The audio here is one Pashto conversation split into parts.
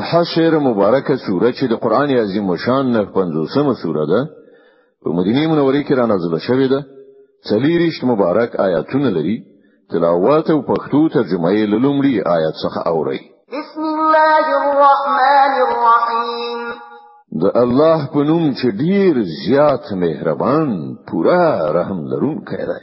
حشر مبارکه سوره چې د قران عظیم شان نه 50مه سوره ده په مدینه منوره کې را نازله شوې ده څلیریشت مبارک آیاتونه لري تلاوت او پښتو ترجمه یې لومړی آیات څخه اوري بسم الله الرحمن الرحیم د الله په نوم چې ډیر زیات مهربان پورا رحم لرونکی دی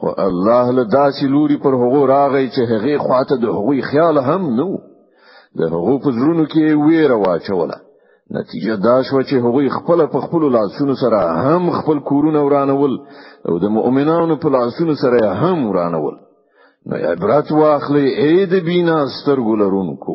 خو الله له داسې لوري پر هغو راغی چې هغه خواته د هغوی خیال هم نو د هغو په زړونو کې ویره واچوله نتیجه دا شو چې هغوی خپل په خپل لاسونو سره هم خپل کورونه ورانول او د مؤمنانو په لاسونو سره هم ورانول نو عبرت واخلي اې د بینا سترګو لرونکو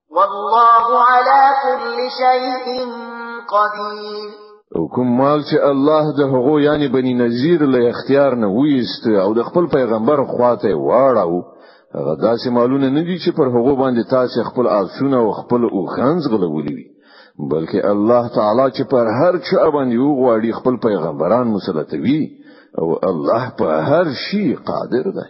والله على كل شيء قدير او کوم مال چې الله د هغو یعنی بنی نذیر له اختیار نه ویست او د خپل پیغمبر خواته واړاو هغه داسې مالونه نه دي چې پر هغو باندې تاسو خپل آسونه او خپل اوخانز غلولي وي بلکې الله تعالی چې پر هر چا باندې وغواړي خپل پیغمبران مسلطوي او الله په هر شي قادر دی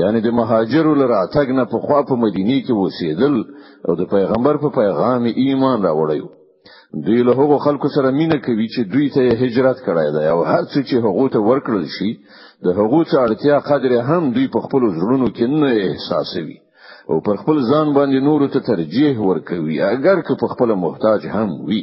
یعنی د مهاجرو لراتګ نه په خوا په مدینه کې وسیدل او د پیغمبر په پیغام ایمان راوړی دوی له هغو خلکو سره مینه کوي چې دوی ته هجرت کړی دی او هر څه چې هغه ته ورکړل شي د هغو ته اړتیا قدر هم دوی په خپل زړونو کې نه احساسوي او پر خپل ځان باندې نورو ته ترجیح ورکوي اگر که په خپل محتاج هم وي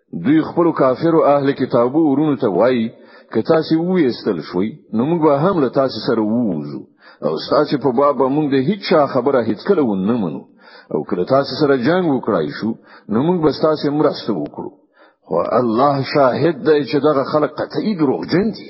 دوی خپل کافر او اهل کتابو ورونو ته وایي که تاسو وېستل شوي نو موږ به هم له تاسو سره ووزو او تاسو په باب موږ د هیڅ چا خبره هیڅ کله و نه منو او کله تاسو سره جنگ وکړای شو نو موږ به تاسو مرسته وکړو خو الله شاهد دی چې دغه خلک قطعي دروغجن دي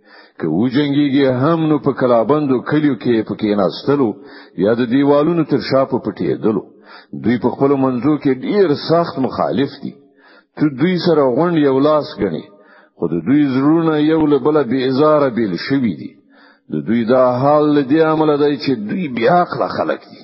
که و جنگيږي هم نو په کلابندو کلیو کې په کې ناستلو یا د دیوالونو تر شا په پټېدلو دوی په خپل منځو کې ډیر سخت مخالف دي ته دوی سره غونډ یو لاس غني خو د دوی زړونه یو له بل به ازاره بیل شوی دي د دوی دا حال له دې عمله دی چې دوی بیا خلک دي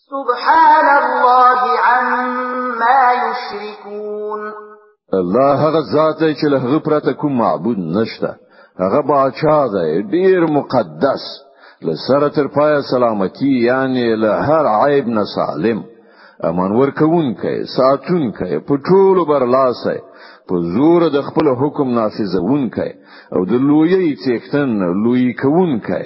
سبحان الله عما يشركون الله هغه ذات دی چې له هغه پرته کوم معبود نشته هغه باچا دی ډیر مقدس له سره تر پایه سلامتی یعنی له هر عیب نه سالم امان ورکوونکی ساتونکی په ټولو برلاسه په زور د خپل حکم نافذونکی او د لویی څښتن لوی کوونکی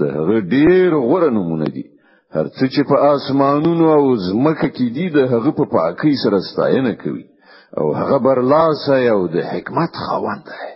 د هغه ډیر غوره نمونه دي هر څه چې په آسمانونو او زمکه کې دي د هغه په پاکۍ سره ستاینه کوي او هغه برلاسه او د حکمت خاوند دی